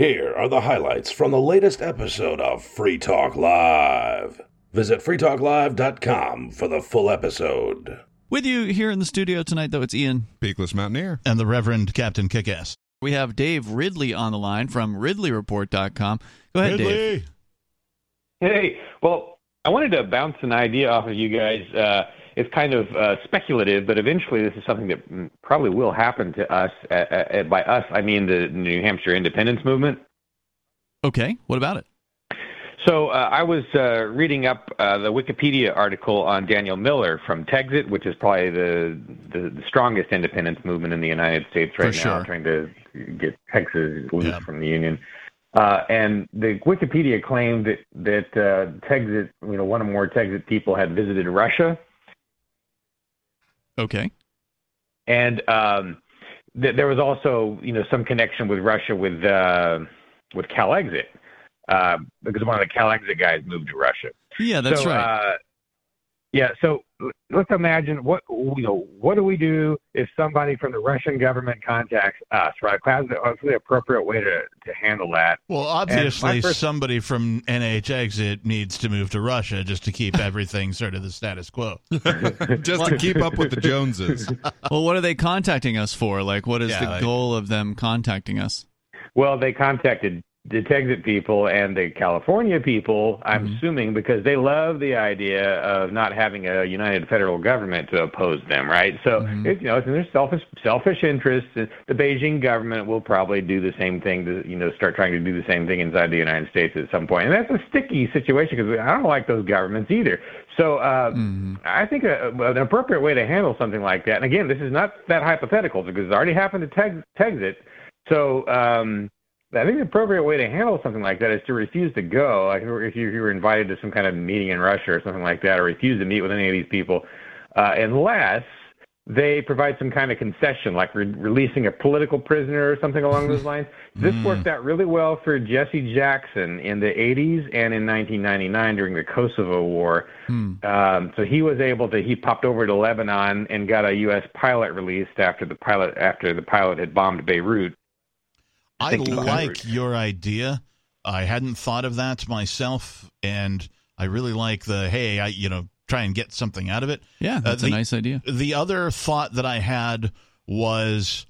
Here are the highlights from the latest episode of Free Talk Live. Visit freetalklive.com for the full episode. With you here in the studio tonight, though, it's Ian. Peakless Mountaineer. and the Reverend Captain Kickass. We have Dave Ridley on the line from RidleyReport.com. Go ahead, Dave. Hey, well, I wanted to bounce an idea off of you guys. Uh, it's kind of uh, speculative, but eventually this is something that mm, probably will happen to us. Uh, uh, by us, I mean the New Hampshire independence movement. Okay, what about it? So uh, I was uh, reading up uh, the Wikipedia article on Daniel Miller from Texit, which is probably the, the, the strongest independence movement in the United States right For now, sure. trying to get Texas loose Yeah. from the Union. Uh, and the Wikipedia claimed that that uh, Texit, you know, one or more Texit people had visited Russia, Okay. and um, th- there was also, you know, some connection with Russia with uh, with CalExit, uh, because one of the CalExit guys moved to Russia. Yeah, that's so, right. Uh, yeah, so let's imagine what you know. What do we do if somebody from the Russian government contacts us? Right, how's the, what's the appropriate way to to handle that? Well, obviously, first- somebody from NH Exit needs to move to Russia just to keep everything sort of the status quo. Just to keep up with the Joneses. well, what are they contacting us for? Like, what is Yeah, the like- goal of them contacting us? Well, they contacted the Texas people and the California people. I'm Mm-hmm. assuming because they love the idea of not having a united federal government to oppose them, right? So Mm-hmm. it's you know it's in their selfish selfish interests. The Beijing government will probably do the same thing to you know start trying to do the same thing inside the United States at some point, and that's a sticky situation because I don't like those governments either. So uh, Mm-hmm. I think a, an appropriate way to handle something like that, and again, this is not that hypothetical because it's already happened to Tex-. So um, I think the appropriate way to handle something like that is to refuse to go. Like if you, if you were invited to some kind of meeting in Russia or something like that, or refuse to meet with any of these people, uh, unless they provide some kind of concession, like re- releasing a political prisoner or something along those lines. This worked out really well for Jesse Jackson in the 80s and in 1999 during the Kosovo War. Um, so he was able to he popped over to Lebanon and got a U.S. pilot released after the pilot after the pilot had bombed Beirut. I like your idea. I hadn't thought of that myself, and I really like the hey, I you know try and get something out of it. Yeah, that's the, a nice idea. The other thought that I had was,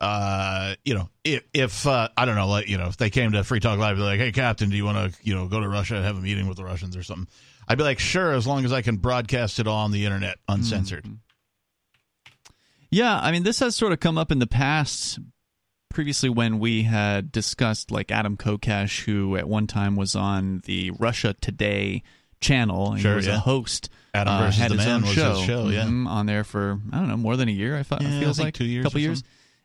uh, you know, if, if uh, I don't know, like you know, if they came to Free Talk Live, they're like, "Hey, Captain, do you want to you know go to Russia and have a meeting with the Russians or something?" I'd be like, "Sure, as long as I can broadcast it all on the internet, uncensored." Yeah, I mean, this has sort of come up in the past. Previously, when we had discussed like Adam Kokesh, who at one time was on the Russia Today channel, and Sure, he was yeah. a host. Adam uh, had the his Man own was show, his show, yeah. Mhm, on there for I don't know more than a year. I thought Yeah, it feels think like two years couple years,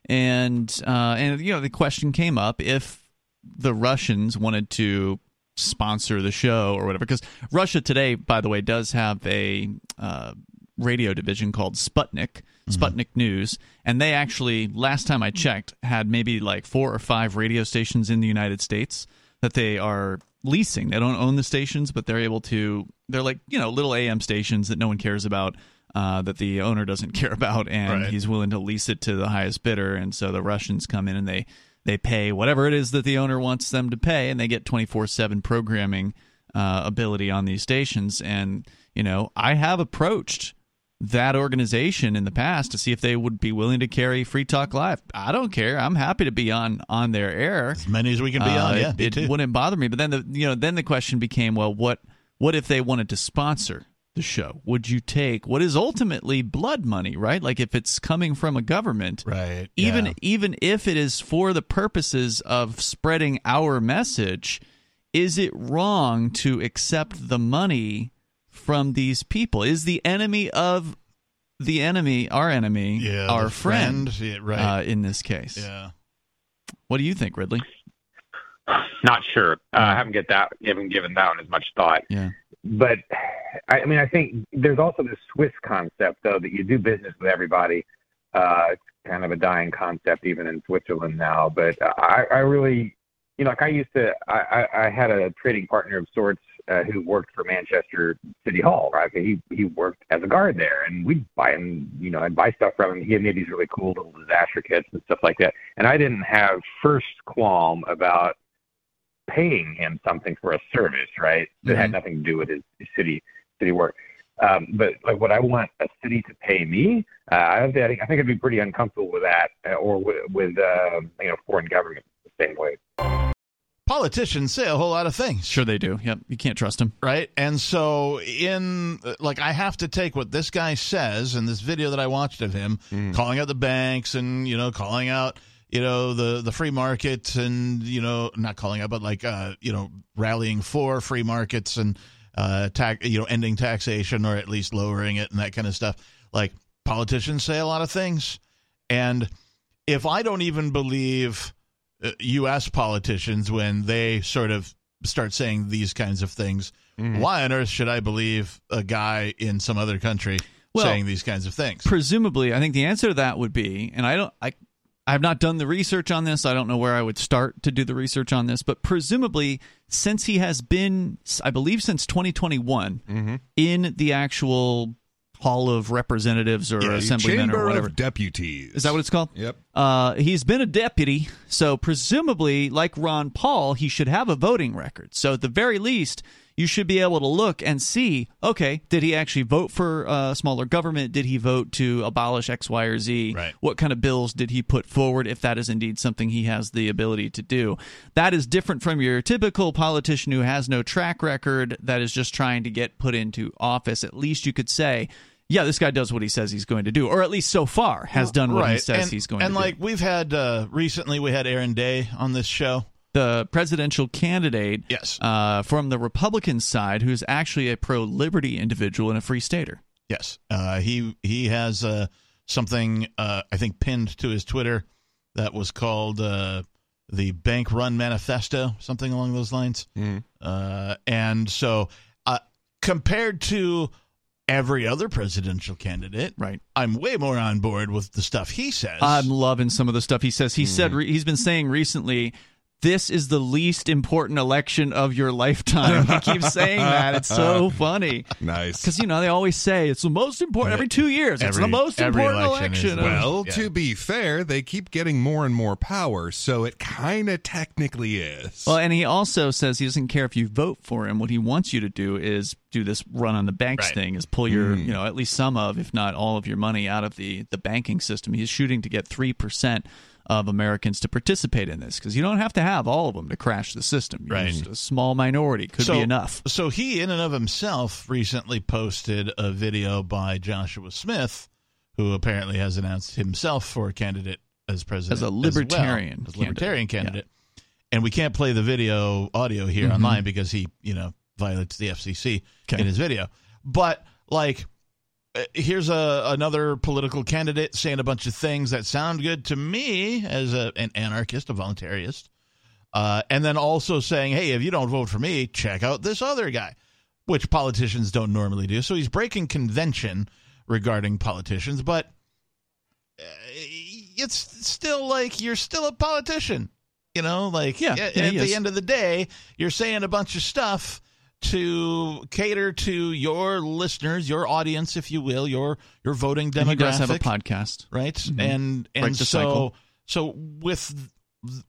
and uh, and you know the question came up if the Russians wanted to sponsor the show or whatever because Russia Today, by the way, does have a uh, radio division called Sputnik, Sputnik News, and they actually last time I checked had maybe like four or five radio stations in the United States that they are leasing. They don't own the stations, but they're able to. They're like you know little AM stations that no one cares about. Uh, that the owner doesn't care about, and Right. he's willing to lease it to the highest bidder, and so the Russians come in and they they pay whatever it is that the owner wants them to pay, and they get twenty four seven programming uh, ability on these stations. And you know, I have approached that organization in the past to see if they would be willing to carry Free Talk Live. I don't care. I'm happy to be on on their air. As many as we can be Uh, on, yeah, it, it wouldn't bother me. But then the you know then the question became, well, what what if they wanted to sponsor the show? Would you take what is ultimately blood money, right? Like if it's coming from a government, right? even yeah. even if it is for the purposes of spreading our message, is it wrong to accept the money from these people? Is the enemy of the enemy our enemy, yeah, our the friend, yeah, right? uh, in this case? yeah. What do you think, Ridley? Not sure. Uh, I haven't get that haven't given that one as much thought. Yeah. But I, I mean, I think there's also this Swiss concept though that you do business with everybody. Uh, it's kind of a dying concept even in Switzerland now. But I, I really, you know, like I used to, I, I, I had a trading partner of sorts uh, who worked for Manchester City Hall, right? He he worked as a guard there, and we'd buy him, you know, I'd buy stuff from him. He had made these really cool little disaster kits and stuff like that. And I didn't have first qualm about paying him something for a service, right? That had Mhm. nothing to do with his, his city city work. Um, but like, would I want a city to pay me? Uh, I think I think I'd be pretty uncomfortable with that, uh, or with, with uh, you know foreign government the same way. Politicians say a whole lot of things. Sure, they do. Yep, you can't trust them, right? And so, in like, I have to take what this guy says in this video that I watched of him calling out the banks and you know calling out you know the the free market and you know not calling out but like uh you know rallying for free markets and uh tax you know ending taxation or at least lowering it and that kind of stuff. Like politicians say a lot of things, and if I don't even believe Uh, U.S. politicians when they sort of start saying these kinds of things, mm-hmm. why on earth should I believe a guy in some other country Well, saying these kinds of things? presumably i think the answer to that would be and i don't i i have not done the research on this i don't know where i would start to do the research on this but presumably since he has been i believe since 2021 mm-hmm. in the actual hall of representatives or Yeah, assemblymen or whatever Deputies. is that what it's called Yep. uh, he's been a deputy, so presumably, like Ron Paul, he should have a voting record. So at the very least, you should be able to look and see, okay, did he actually vote for uh, smaller government? Did he vote to abolish X, Y, or Z? Right. What kind of bills did he put forward? If that is indeed something he has the ability to do, that is different from your typical politician who has no track record that is just trying to get put into office. At least you could say. Yeah, this guy does what he says he's going to do, or at least so far has done what he says and, he's going and to do. And like we've had uh, recently, we had Aaron Day on this show. the presidential candidate Yes. uh, from the Republican side, who's actually a pro liberty individual and a free stater. Yes, uh, he he has uh, something uh, I think pinned to his Twitter that was called uh, the Bank Run Manifesto, something along those lines. Uh, and so, uh, compared to every other presidential candidate, Right. I'm way more on board with the stuff he says. I'm loving some of the stuff he says. He said mm-hmm. re- he's been saying recently. This is the least important election of your lifetime. He keeps saying that. It's so funny. Nice. Because, you know, they always say it's the most important every two years. It's the most important election election. Well, Yeah. to be fair, they keep getting more and more power, so it kind of technically is. Well, and he also says he doesn't care if you vote for him. What he wants you to do is do this run on the banks Right. thing, is pull your, Hmm. you know, at least some of, if not all of your money out of the the banking system. He's shooting to get three percent of Americans to participate in this because you don't have to have all of them to crash the system. You're Right. just a small minority could so, be enough. So he, in and of himself, recently posted a video by Joshua Smith, who apparently has announced himself for a candidate as president As a well, libertarian as libertarian candidate. candidate. And we can't play the video audio here Mm-hmm. online because he, you know, violates the FCC Okay. in his video. But like, here's a another political candidate saying a bunch of things that sound good to me as a, an anarchist, a voluntarist. Uh, and then also saying, hey, if you don't vote for me, check out this other guy, which politicians don't normally do. So he's breaking convention regarding politicians, but uh, it's still like you're still a politician. You know, like Yeah, at, yeah, at the end of the day, you're saying a bunch of stuff to cater to your listeners, your audience, if you will, your your voting demographic And have a podcast. right? Mm-hmm. And and Break the so cycle. so with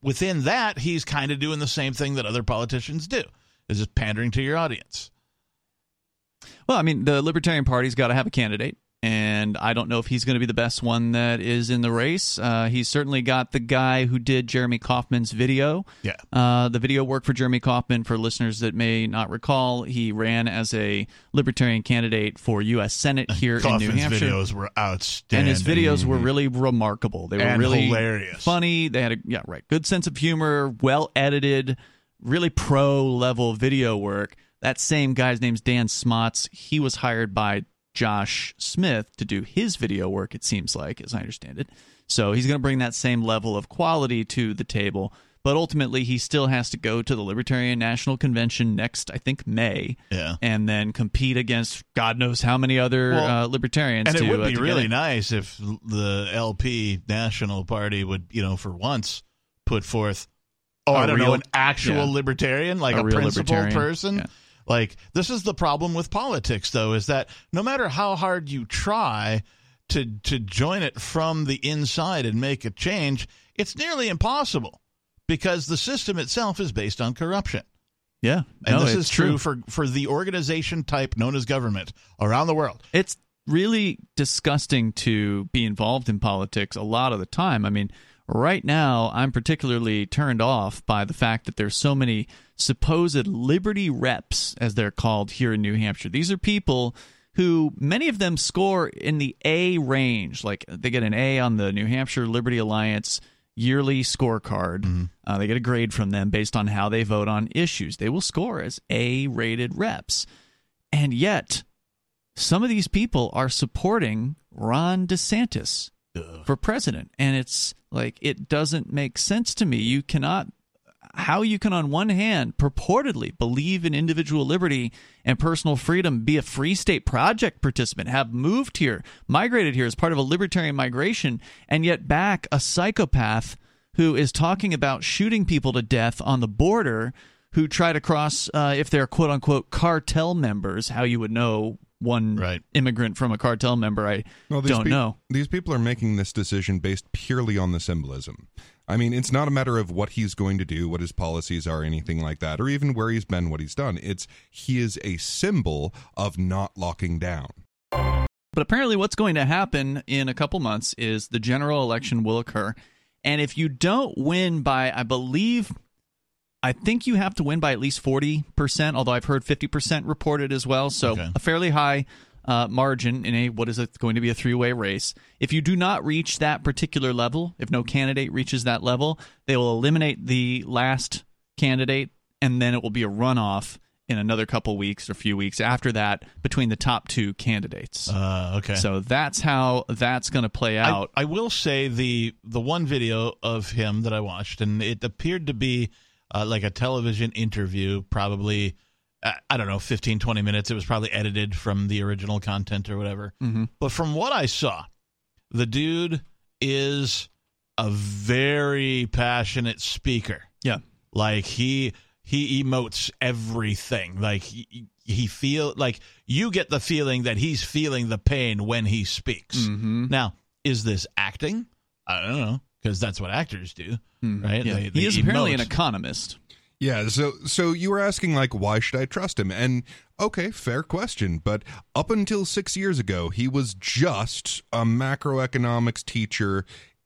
within that, he's kind of doing the same thing that other politicians do, is just pandering to your audience. Well, I mean, the Libertarian Party's got to have a candidate, and I don't know if he's going to be the best one that is in the race. Uh, he's certainly got the guy who did Jeremy Kaufman's video. Yeah. Uh, the video work for Jeremy Kaufman. For listeners that may not recall, he ran as a Libertarian candidate for U.S. Senate here in New Kaufman's Hampshire. videos were outstanding, and his videos were really remarkable. They were And really hilarious. funny. They had a yeah, right, good sense of humor, well edited, really pro level video work. That same guy's name's Dan Smots. He was hired by Josh Smith to do his video work. It seems like, as I understand it. So he's going to bring that same level of quality to the table. But ultimately, he still has to go to the Libertarian National Convention next, I think, May, Yeah. and then compete against God knows how many other Well, uh, libertarians. And it would uh, be to get really nice if the LP National Party would, you know, for once put forth oh, a I don't real- know, an actual yeah. libertarian, like A a, principled person. yeah. Like this is the problem with politics, though, is that no matter how hard you try to to join it from the inside and make a change, it's nearly impossible because the system itself is based on corruption. Yeah, And no, this is true for for the organization type known as government around the world. It's really disgusting to be involved in politics a lot of the time. I mean, right now, I'm particularly turned off by the fact that there's so many supposed liberty reps, as they're called here in New Hampshire. These are people who many of them score in the A range. Like they get an A on the New Hampshire Liberty Alliance yearly scorecard. Uh, they get a grade from them based on how they vote on issues. They will score as A rated reps. And yet, some of these people are supporting Ron DeSantis for president. And it's like, it doesn't make sense to me. You cannot, how you can, on one hand, purportedly believe in individual liberty and personal freedom, be a Free State Project participant, have moved here, migrated here as part of a libertarian migration, and yet back a psychopath who is talking about shooting people to death on the border who try to cross uh, if they're quote unquote cartel members. How you would know one Right. immigrant from a cartel member, I Well, don't peop- know. These people are making this decision based purely on the symbolism. I mean, it's not a matter of what he's going to do, what his policies are, anything like that, or even where he's been, what he's done. It's he is a symbol of not locking down. But apparently, what's going to happen in a couple months is the general election will occur. And if you don't win by, I believe, I think you have to win by at least 40%, although I've heard 50% reported as well. So Okay. a fairly high uh, margin in a, what is it going to be a three way race. If you do not reach that particular level, if no candidate reaches that level, they will eliminate the last candidate and then it will be a runoff in another couple weeks or few weeks after that between the top two candidates. Uh, okay. So that's how that's going to play I, out. I will say the the one video of him that I watched, and it appeared to be uh, like a television interview, probably uh, I don't know, 15, 20 minutes. It was probably edited from the original content or whatever. Mhm. But from what I saw, the dude is a very passionate speaker. yeah. Like he he emotes everything. Like he, he feel like you get the feeling that he's feeling the pain when he speaks. Mm-hmm. Now, is this acting? I don't know because that's what actors do, right? Hmm. Yeah. They- they he is apparently an economist. Yeah, so so you were asking like why should I trust him? And okay, fair question, but up until 6 years ago, he was just a macroeconomics teacher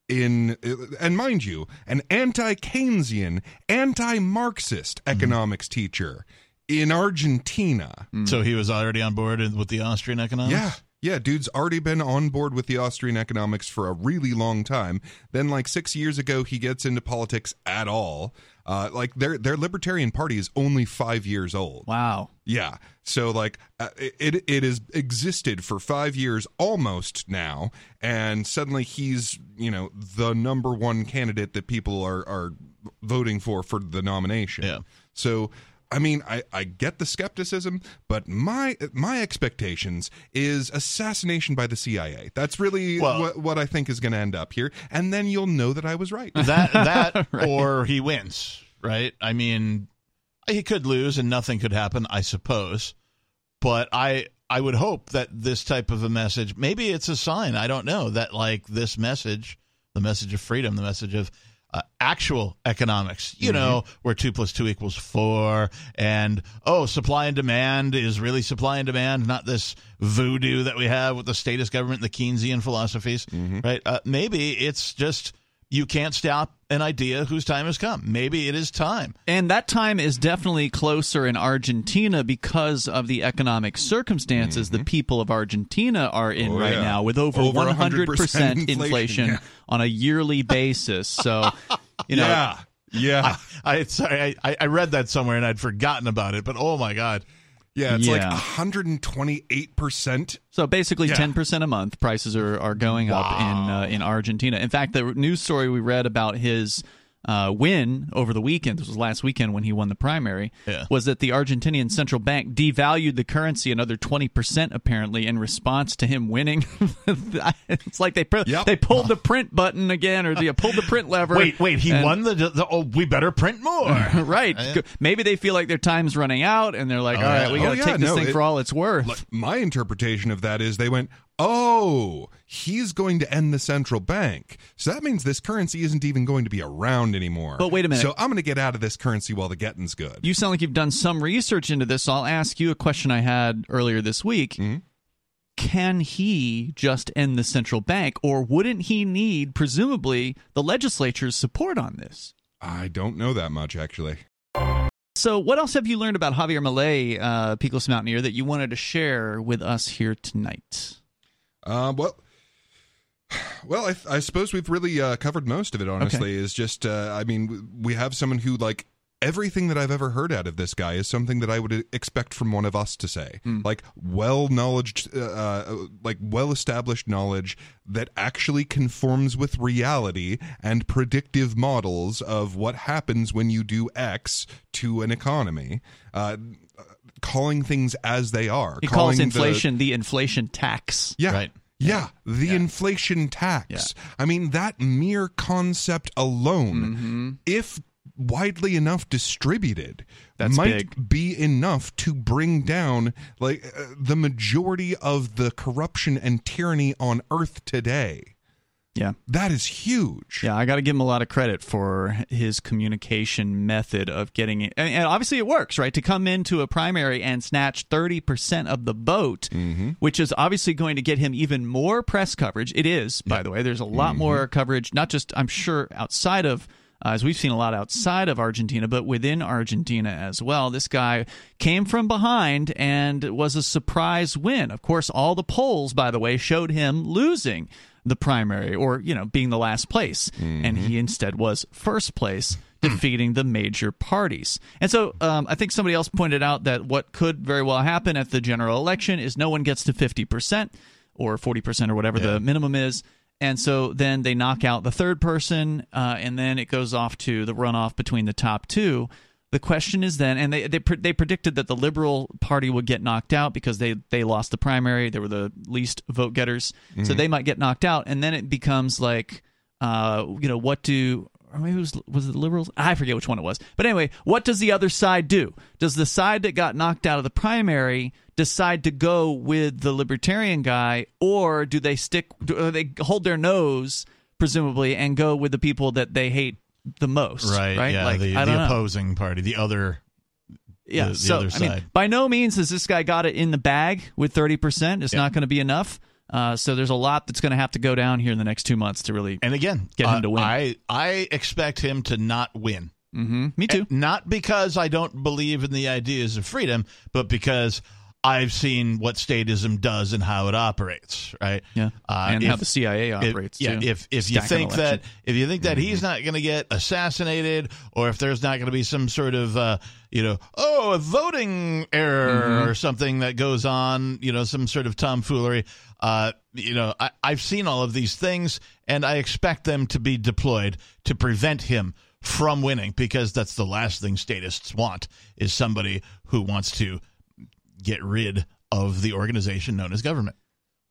in and mind you, an anti-Keynesian, anti-Marxist economics teacher in Argentina. So he was already on board with the Austrian economics. Yeah. Yeah, dude's already been on board with the Austrian economics for a really long time. Then, like six years ago, he gets into politics at all. Uh, like their their Libertarian Party is only five years old. Wow. Yeah, so like uh, it it has existed for five years almost now, and suddenly he's you know the number one candidate that people are are voting for for the nomination. Yeah. So I mean, I, I get the skepticism, but my my expectations is assassination by the CIA. That's really Well- what, what I think is going to end up here, and then you'll know that I was right. that that or he wins, right? I mean, he could lose and nothing could happen, I suppose. But I I would hope that this type of a message, maybe it's a sign, I don't know, that like this message, the message of freedom, the message of uh, actual economics, you know, where two plus two equals four, and oh, supply and demand is really supply and demand, not this voodoo that we have with the statist government, the Keynesian philosophies, right? Uh, maybe it's just you can't stop an idea whose time has come. Maybe it is time. And that time is definitely closer in Argentina because of the economic circumstances the mm-hmm. people of Argentina are in Oh, right yeah. now, with over, Over 100% 100% inflation, inflation, yeah. on a yearly basis. So, you know, yeah, yeah, I sorry, I, I read that somewhere and I'd forgotten about it, but oh my god, yeah. It's like 128 percent. So basically, Yeah. ten percent a month. Prices are, are going up in uh, in Argentina. In fact, the news story we read about his uh, win over the weekend, this was last weekend when he won the primary, Yeah. was that the Argentinian central bank devalued the currency another 20% apparently in response to him winning. it's like they, Yep. they pulled the print button again or they pulled the print lever. Wait, wait, he and- won the, the. Oh, we better print more. right. Maybe they feel like their time's running out and they're like, all right, yeah. we Oh, got to yeah, take this no, thing it- for all it's worth. Like, my interpretation of that is they went, oh, he's going to end the central bank. So that means this currency isn't even going to be around anymore. But wait a minute. So I'm going to get out of this currency while the getting's good. You sound like you've done some research into this. So I'll ask you a question I had earlier this week. Mm-hmm. Can he just end the central bank, or wouldn't he need, presumably, the legislature's support on this? I don't know that much, actually. So, what else have you learned about Javier Milei, uh, Peakless Mountaineer, that you wanted to share with us here tonight? Uh, well, well, I, I suppose we've really uh, covered most of it. Honestly, is just uh, I mean, we have someone who like everything that I've ever heard out of this guy is something that I would expect from one of us to say, like well knowledge, uh, uh, like well established knowledge that actually conforms with reality and predictive models of what happens when you do X to an economy. Uh, calling things as they are. He calling calls inflation the inflation tax. yeah. Right. Yeah, the inflation tax. I mean, that mere concept alone, Mm-hmm. if widely enough distributed, That's might big. be enough to bring down like uh, the majority of the corruption and tyranny on earth today. Yeah. That is huge. Yeah, I got to give him a lot of credit for his communication method of getting it. And obviously, it works, right? To come into a primary and snatch 30% of the vote, which is obviously going to get him even more press coverage. It is, by the way. There's a lot more coverage, not just, I'm sure, outside of. Uh, as we've seen a lot outside of Argentina, but within Argentina as well. This guy came from behind and was a surprise win. Of course, all the polls, by the way, showed him losing the primary or you know being the last place. And he instead was first place defeating the major parties. And so um, i think somebody else pointed out that what could very well happen at the general election is no one gets to 50% or 40% or whatever the minimum is. And so then they knock out the third person uh, and then it goes off to the runoff between the top two the question is then, and they they, pre- they predicted that the Liberal Party would get knocked out because they they lost the primary. They were the least vote getters, so they might get knocked out. And then it becomes like, uh, you know, what do or maybe it was was it the Liberals? I forget which one it was. But anyway, what does the other side do? Does the side that got knocked out of the primary decide to go with the Libertarian guy, or do they stick? Do they hold their nose? Presumably, and go with the people that they hate the most, Right. Right? Yeah. Like, the the don't know opposing party, the other. yeah. the- the so I mean, by no means has this guy got it in the bag with thirty percent. It's not going to be enough. Uh, so there's a lot that's going to have to go down here in the next two months to really. And again, Get him uh, to win. I I expect him to not win. hmm me too. Not because I don't believe in the ideas of freedom, but because I've seen what statism does and how it operates. Right. Yeah, Uh, and if- how the CIA if- operates. yeah, too. if if you Stack think that. Mm-hmm. if you think that he's not going to get assassinated, or if there's not going to be some sort of uh, you know oh a voting error Mm-hmm. or something that goes on, you know some sort of tomfoolery. Uh, you know, I, I've seen all of these things, and I expect them to be deployed to prevent him from winning because that's the last thing statists want is somebody who wants to get rid of the organization known as government.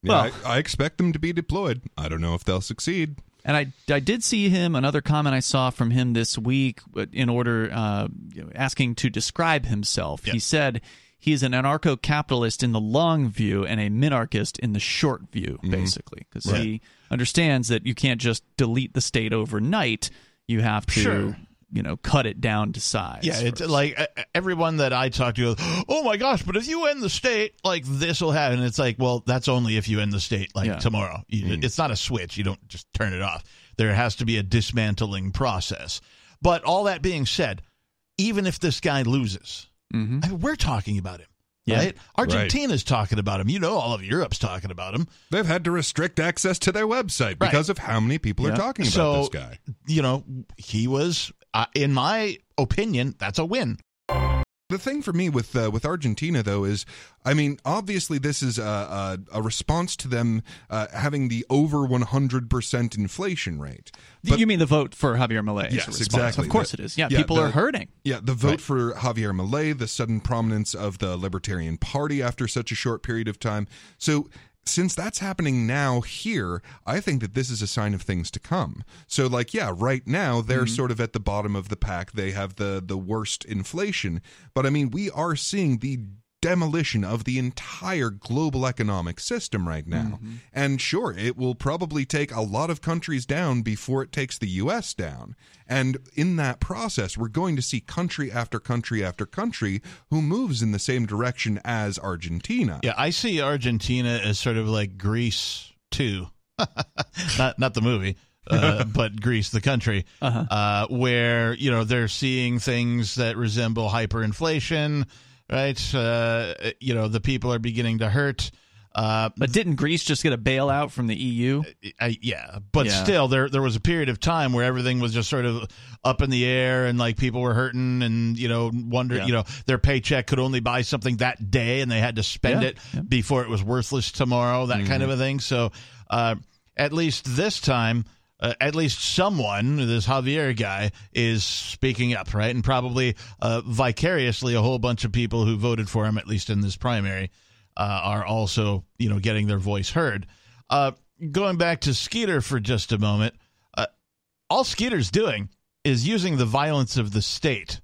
Yeah, Well- I, I expect them to be deployed. I don't know if they'll succeed. And I, I did see him another comment I saw from him this week in order uh, asking to describe himself. He said he is an anarcho-capitalist in the long view and a minarchist in the short view, basically, because he understands that you can't just delete the state overnight. You have to, Sure. You know, cut it down to size. Yeah, it's first. like uh, everyone that I talk to goes, "Oh my gosh!" But if you end the state, like this will happen. It's like, well, that's only if you end the state like Yeah. tomorrow. You, It's not a switch. You don't just turn it off. There has to be a dismantling process. But all that being said, even if this guy loses, I mean, we're talking about him. Yeah. Right? Argentina's talking about him. You know, all of Europe's talking about him. They've had to restrict access to their website because of how many people Yeah. are talking about so, this guy. you know, he was, uh, in my opinion, that's a win. The thing for me with uh, with Argentina though is, I mean, obviously this is a, a, a response to them uh, having the over 100 percent inflation rate. But- you mean the vote for Javier Milei? is a Yes, exactly. Of course The- it is. Yeah, yeah, people the- are hurting. Yeah, the vote for Javier Milei, the sudden prominence of the Libertarian Party after such a short period of time. So, since that's happening now here, I think that this is a sign of things to come. So, like, yeah, right now they're mm-hmm. sort of at the bottom of the pack. They have the the worst inflation, but I mean, we are seeing the demolition of the entire global economic system right now. And sure, it will probably take a lot of countries down before it takes the US down. And in that process, we're going to see country after country after country who moves in the same direction as Argentina. Yeah, I see Argentina as sort of like Greece too, not not the movie, uh, but Greece, the country, uh where you know they're seeing things that resemble hyperinflation, right? Uh, you know, the people are beginning to hurt. Uh, But didn't Greece just get a bailout from the EU? Yeah, but Yeah. still, there there was a period of time where everything was just sort of up in the air, and like people were hurting, and you know, wonder, Yeah. you know, their paycheck could only buy something that day, and they had to spend Yeah, it before it was worthless tomorrow, that kind of a thing. So, uh, at least this time. Uh, at least someone, this Javier guy, is speaking up, right? And probably uh, vicariously, a whole bunch of people who voted for him, at least in this primary, uh, are also, you know, getting their voice heard. Uh, going back to Skeeter for just a moment, uh, all Skeeter's doing is using the violence of the state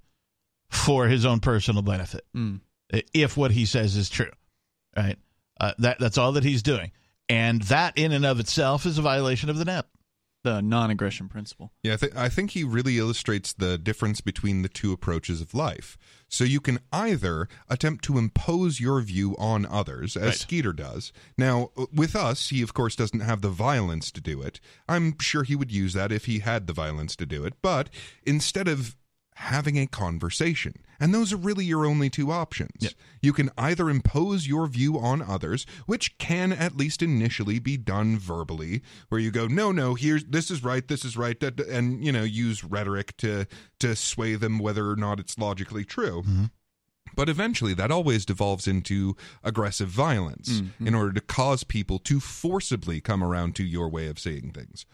for his own personal benefit. Mm. If what he says is true, right? Uh, that that's all that he's doing, and that in and of itself is a violation of the NAP. The non-aggression principle. Yeah, I, th- I think he really illustrates the difference between the two approaches of life. So you can either attempt to impose your view on others, as Right. Skeeter does. Now, uh, with us, he of course doesn't have the violence to do it. I'm sure he would use that if he had the violence to do it. But instead of having a conversation, and those are really your only two options. You can either impose your view on others, which can at least initially be done verbally, where you go, "No, no, here's this is right, this is right," da- da," and you know, use rhetoric to to sway them whether or not it's logically true. Mm-hmm. But eventually, that always devolves into aggressive violence mm-hmm. in order to cause people to forcibly come around to your way of seeing things.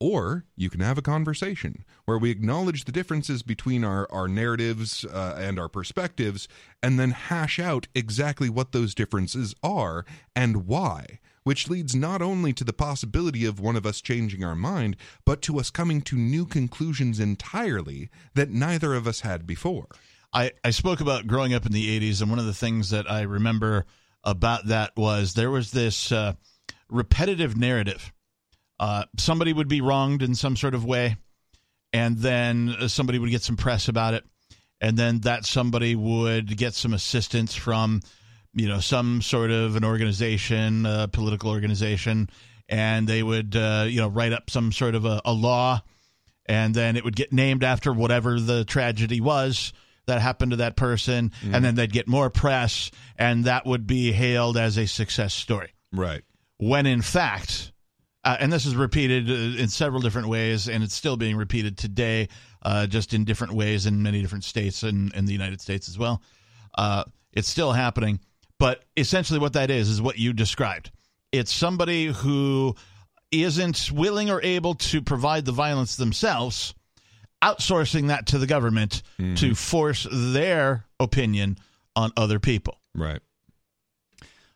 Or you can have a conversation where we acknowledge the differences between our, our narratives uh, and our perspectives and then hash out exactly what those differences are and why, which leads not only to the possibility of one of us changing our mind, but to us coming to new conclusions entirely that neither of us had before. I, I spoke about growing up in the 80s, and one of the things that I remember about that was there was this uh, repetitive narrative. Uh, somebody would be wronged in some sort of way, and then uh, somebody would get some press about it, and then that somebody would get some assistance from, you know, some sort of an organization, a political organization, and they would, uh, you know, write up some sort of a, a law, and then it would get named after whatever the tragedy was that happened to that person, and then they'd get more press, and that would be hailed as a success story Right. when in fact, uh, and this is repeated uh, in several different ways, and it's still being repeated today, uh, just in different ways in many different states and in the United States as well. Uh, it's still happening, but essentially, what that is is what you described. It's somebody who isn't willing or able to provide the violence themselves, outsourcing that to the government to force their opinion on other people. Right.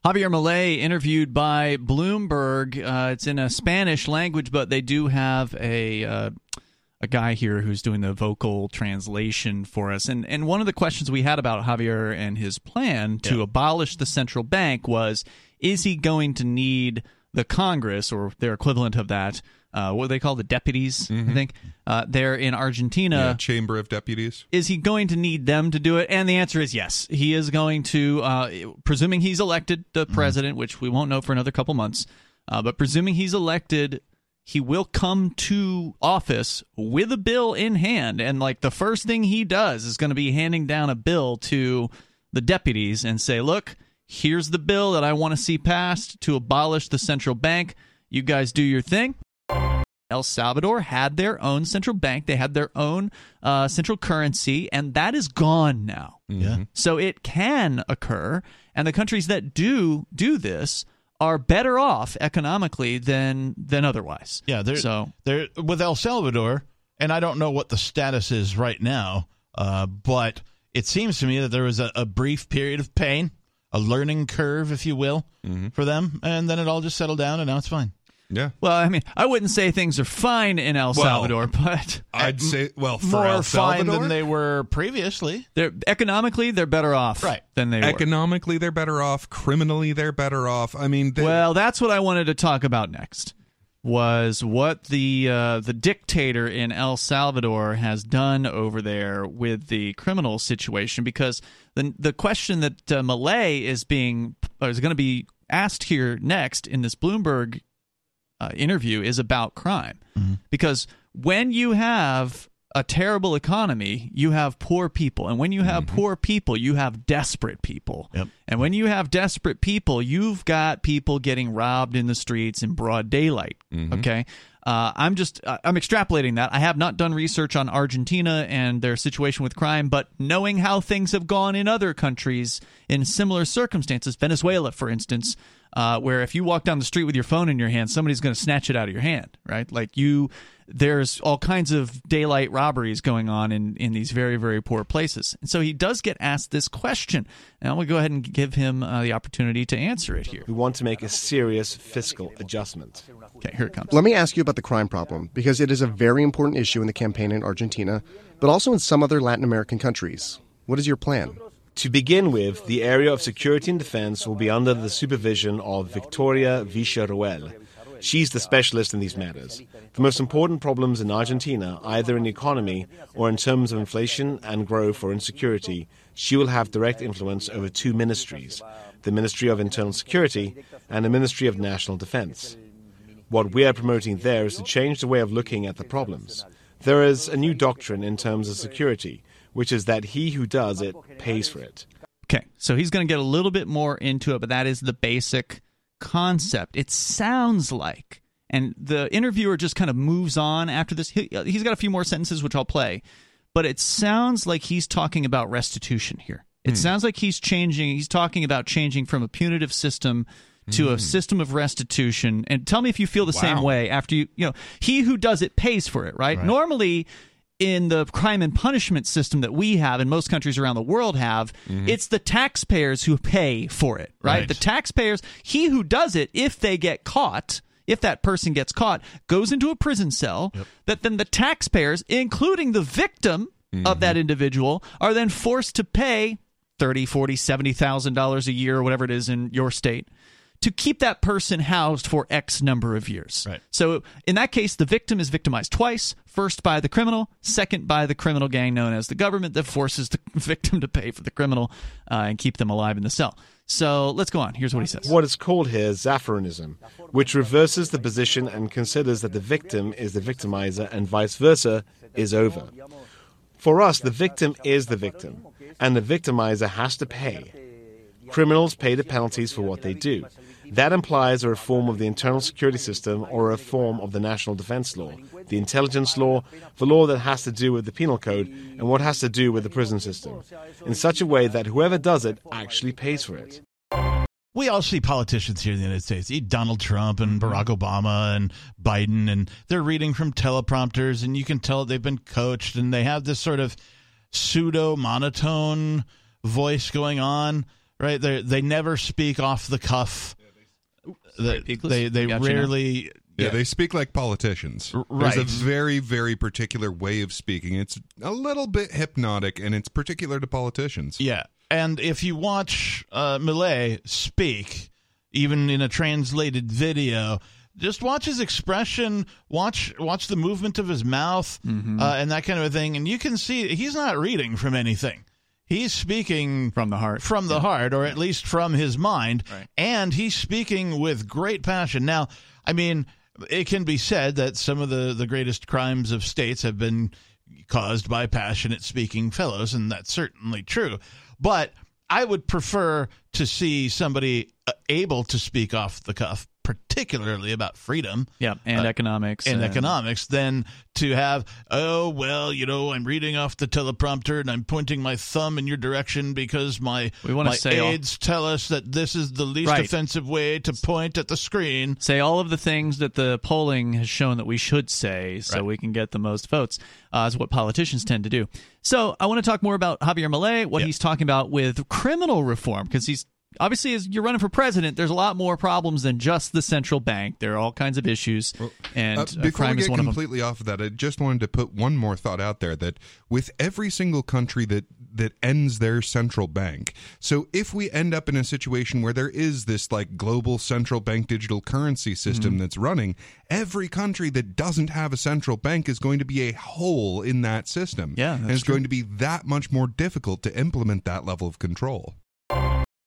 Javier Milei interviewed by Bloomberg. Uh, it's in a Spanish language, but they do have a uh, a guy here who's doing the vocal translation for us. And and one of the questions we had about Javier and his plan to abolish the central bank was: Is he going to need the Congress or their equivalent of that? Uh, what do they call the deputies? I think uh, there in Argentina Yeah, Chamber of Deputies. is he going to need them to do it? And the answer is yes. He is going to, uh, presuming he's elected the president, which we won't know for another couple months, uh, but presuming he's elected, he will come to office with a bill in hand. And like the first thing he does is going to be handing down a bill to the deputies and say, look, here's the bill that I want to see passed to abolish the central bank. You guys do your thing. El Salvador had their own central bank, they had their own uh, central currency, and that is gone now. Yeah. So it can occur, and the countries that do do this are better off economically than than otherwise. Yeah, they're, so they're with El Salvador, and I don't know what the status is right now, uh, but it seems to me that there was a, a brief period of pain, a learning curve, if you will, for them, and then it all just settled down, and now it's fine. Yeah. well, I mean, I wouldn't say things are fine in El Well, Salvador, but I'd say, well, for More El fine Salvador, than they were previously. they're economically they're better off Right. than they were. economically they're better off. Criminally, they're better off. I mean, they, Well, that's what I wanted to talk about next. Was what the uh, the dictator in El Salvador has done over there with the criminal situation? Because the the question that uh, Milei is being or is going to be asked here next in this Bloomberg uh, interview is about crime. Because when you have a terrible economy, you have poor people. And when you have poor people, you have desperate people. Yep. And when you have desperate people, you've got people getting robbed in the streets in broad daylight. Okay. Uh, I'm just uh, I'm extrapolating that. I have not done research on Argentina and their situation with crime, but knowing how things have gone in other countries in similar circumstances, Venezuela, for instance, uh, where if you walk down the street with your phone in your hand, somebody's going to snatch it out of your hand, right? Like you, there's all kinds of daylight robberies going on in in these very very poor places, and so he does get asked this question, and I'm going to go ahead and give him uh, the opportunity to answer it here. We want to make a serious fiscal adjustment. Okay, here it comes. Let me ask you about the crime problem, because it is a very important issue in the campaign in Argentina, but also in some other Latin American countries. What is your plan? To begin with, the area of security and defense will be under the supervision of Victoria Villarruel. She's the specialist in these matters. The most important problems in Argentina, either in the economy or in terms of inflation and growth or insecurity, she will have direct influence over two ministries the Ministry of Internal Security and the Ministry of National Defense. What we are promoting there is to change the way of looking at the problems. There is a new doctrine in terms of security, which is that he who does it pays for it. Okay, so he's going to get a little bit more into it, but that is the basic concept. It sounds like, and the interviewer just kind of moves on after this. He, he's got a few more sentences, which I'll play, but it sounds like he's talking about restitution here. It hmm. sounds like he's changing, he's talking about changing from a punitive system to a hmm. system of restitution. And tell me if you feel the same way after you, you know, he who does it pays for it, right? Normally, in the crime and punishment system that we have and most countries around the world have, mm-hmm. it's the taxpayers who pay for it, right? Right. The taxpayers, he who does it, if they get caught, if that person gets caught, goes into a prison cell, that then the taxpayers, including the victim of that mm-hmm. individual, are then forced to pay 30, 40, 70,000 dollars a year or whatever it is in your state to keep that person housed for X number of years. Right. So in that case, the victim is victimized twice: first by the criminal, second by the criminal gang known as the government that forces the victim to pay for the criminal uh, and keep them alive in the cell. So let's go on. Here's what he says. What is called here Zaffaronism, which reverses the position and considers that the victim is the victimizer and vice versa is over. For us, the victim is the victim, and the victimizer has to pay. Criminals pay the penalties for what they do. That implies a reform of the internal security system or a reform of the national defense law, the intelligence law, the law that has to do with the penal code, and what has to do with the prison system, in such a way that whoever does it actually pays for it. we all see politicians here in the United States, Donald Trump and Barack Obama and Biden, and they're reading from teleprompters, and you can tell they've been coached, and they have this sort of pseudo monotone voice going on. Right? They they never speak off the cuff. They they, they got you now. rarely. Yeah, they speak like politicians. R- There's a very, very particular way of speaking. It's a little bit hypnotic, and it's particular to politicians. Yeah, and if you watch uh, Milei speak, even in a translated video, just watch his expression, watch watch the movement of his mouth, Mm-hmm. uh, and that kind of a thing, and you can see he's not reading from anything. He's speaking From the heart. from the heart, or at least from his mind, Right. and he's speaking with great passion. Now, I mean, it can be said that some of the the greatest crimes of states have been caused by passionate speaking fellows, and that's certainly true. But I would prefer to see somebody uh, able to speak off the cuff particularly about freedom. Yeah, and Uh, economics and economics than to have oh well you know i'm reading off the teleprompter and i'm pointing my thumb in your direction because my We say all- aides tell us that this is the least Right. offensive way to point at the screen. Say all of the things that the polling has shown that we should say so Right. we can get the most votes. Uh, is what politicians tend to do. So i want to talk more about javier Milei, what he's talking about with criminal reform because he's obviously as you're running for president there's a lot more problems than just the central bank there are all kinds of issues and Uh, uh, before crime we is get one of them completely off of that, I just wanted to put one more thought out there that with every single country that that ends their central bank, so if we end up in a situation where there is this like global central bank digital currency system Mm-hmm. that's running, every country that doesn't have a central bank is going to be a hole in that system. Yeah, and it's true. going to be that much more difficult to implement that level of control.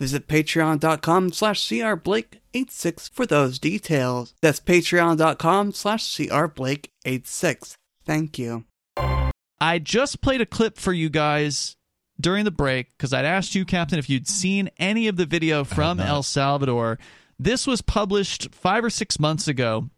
Visit patreon.com slash crblake86 for those details. That's patreon.com slash crblake86. Thank you. I just played a clip for you guys during the break because I'd asked you, Captain, if you'd seen any of the video from. El Salvador. This was published five or six months ago.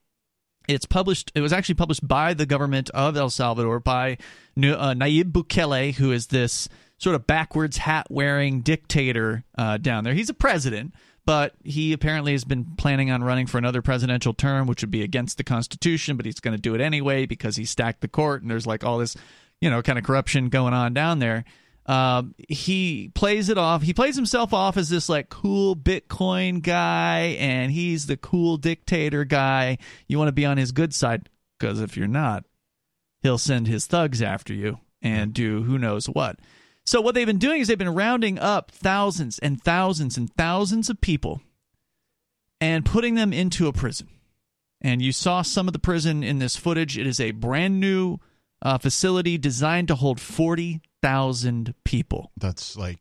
It's published. It was actually published by the government of El Salvador by uh, Nayib Bukele, who is this sort of backwards hat wearing dictator uh, down there. He's a president, but he apparently has been planning on running for another presidential term, which would be against the Constitution. But he's going to do it anyway because he stacked the court, and there's like all this, you know, kind of corruption going on down there. Um, he plays it off. He plays himself off as this like cool Bitcoin guy, and he's the cool dictator guy. You want to be on his good side because if you're not, he'll send his thugs after you and do who knows what. So what they've been doing is they've been rounding up thousands and thousands and thousands of people and putting them into a prison. And you saw some of the prison in this footage. It is a brand new uh, facility designed to hold 40,000 people. that's like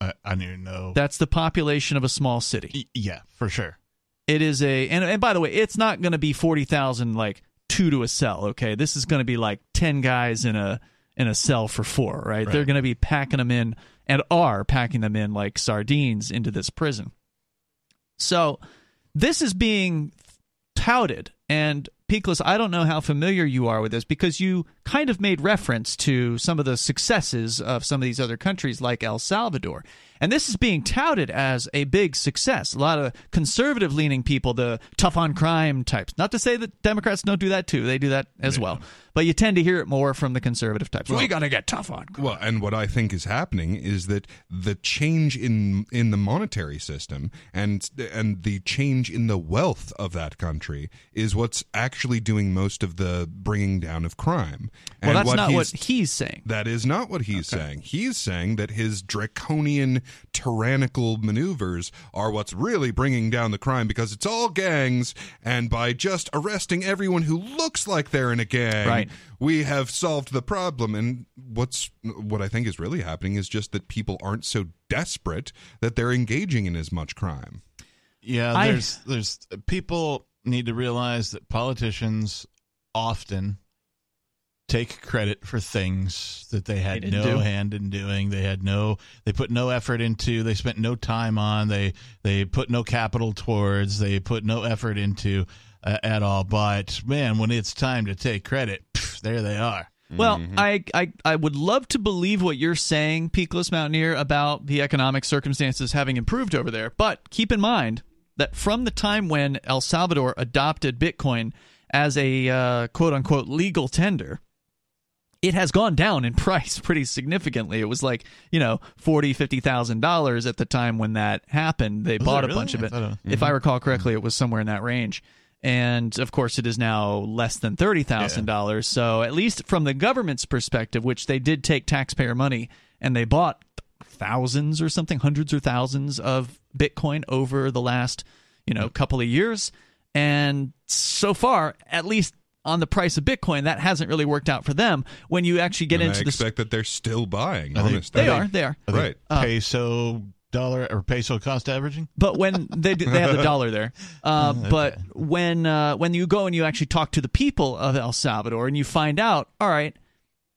i, I don't even know That's the population of a small city. Y- yeah for sure It is a and, and by the way, it's not going to be 40,000 like two to a cell, okay? This is going to be like 10 guys in a in a cell for four, right? They're going to be packing them in and are packing them in like sardines into this prison. So, this is being touted and Peakless, I don't know how familiar you are with this because you kind of made reference to some of the successes of some of these other countries like El Salvador. And this is being touted as a big success. A lot of conservative leaning people, the tough on crime types. Not to say that Democrats don't do that too, they do that as well. But you tend to hear it more from the conservative types. we got to get tough on crime. Well, and what I think is happening is that the change in in the monetary system and and the change in the wealth of that country is what's actually doing most of the bringing down of crime. Well, And that's not what he's- he's saying. That is not what he's saying. He's saying that his draconian, tyrannical maneuvers are what's really bringing down the crime because it's all gangs, and by just arresting everyone who looks like they're in a gang, Right. we have solved the problem. And what's what I think is really happening is just that people aren't so desperate that they're engaging in as much crime. Yeah, I- there's there's people need to realize that politicians often take credit for things that they had They no do. hand in doing. They had no they put no effort into, they spent no time on, they they put no capital towards, they put no effort into uh, at all. But man, when it's time to take credit, pff, there they are. Well, I, I I would love to believe what you're saying, Peakless Mountaineer, about the economic circumstances having improved over there. But keep in mind that from the time when El Salvador adopted Bitcoin as a uh, quote unquote legal tender, it has gone down in price pretty significantly. It was like you know forty, fifty thousand dollars at the time when that happened. They Was bought a bunch of I it. thought it- If I mm-hmm. recall correctly, it was somewhere in that range. And of course, it is now less than thirty thousand dollars. So at least from the government's perspective, which they did take taxpayer money and they bought thousands or something, hundreds or thousands of Bitcoin over the last you know couple of years. And so far, at least on the price of Bitcoin, that hasn't really worked out for them. When you actually get and into I the expect that they're still buying. Are they- honestly, they are, they are. Are they Right. Uh, peso dollar or peso cost averaging? But when they do, they have the dollar there. Uh, Okay. But when uh, when you go and you actually talk to the people of El Salvador and you find out, all right,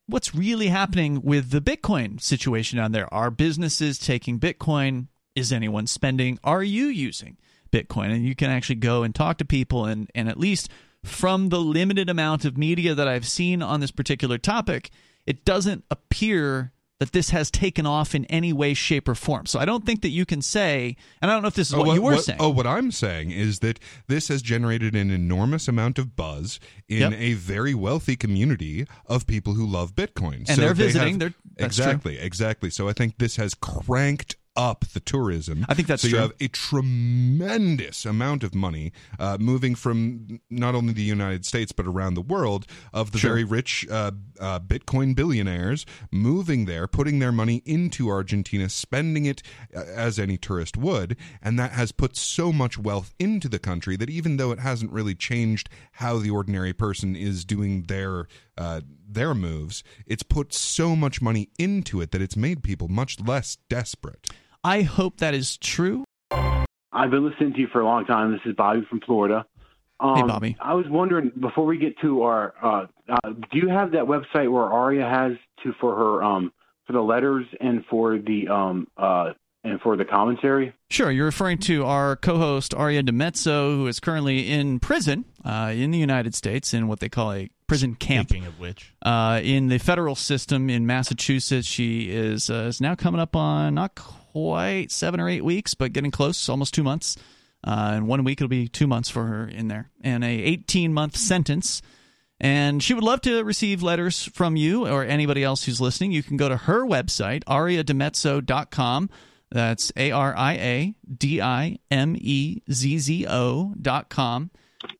what's really happening with the Bitcoin situation down there? Are businesses taking Bitcoin? Is anyone spending? Are you using Bitcoin? And you can actually go and talk to people and and at least from the limited amount of media that I've seen on this particular topic, it doesn't appear that this has taken off in any way, shape, or form. So I don't think that you can say, and I don't know if this is Oh, what, you were saying. Oh, what I'm saying is that this has generated an enormous amount of buzz in Yep. a very wealthy community of people who love Bitcoin. And they're visiting. have- They're- that's true. exactly, exactly. So I think this has cranked up the tourism. I think that's so true. you have a tremendous amount of money uh, moving from not only the United States but around the world of the Sure. very rich uh, uh, Bitcoin billionaires moving there, putting their money into Argentina, spending it uh, as any tourist would, and that has put so much wealth into the country that even though it hasn't really changed how the ordinary person is doing their uh, their moves, it's put so much money into it that it's made people much less desperate. I hope that is true. I've been listening to you for a long time. This is Bobby from Florida. Um, Hey, Bobby. I was wondering before we get to our, uh, uh, do you have that website where Aria has to for her um, for the letters and for the um, uh, and for the commentary? Sure, you're referring to our co-host Aria DiMezzo, who is currently in prison uh, in the United States in what they call a prison camp. Speaking of which, Uh, in the federal system in Massachusetts, she is uh, is now coming up on not quite seven or eight weeks, but getting close, almost two months. Uh, in one week, it'll be two months for her in there, and a 18 month sentence. And she would love to receive letters from you or anybody else who's listening. You can go to her website, ariadimezzo.com. That's A R I A D I M E Z Z O dot com.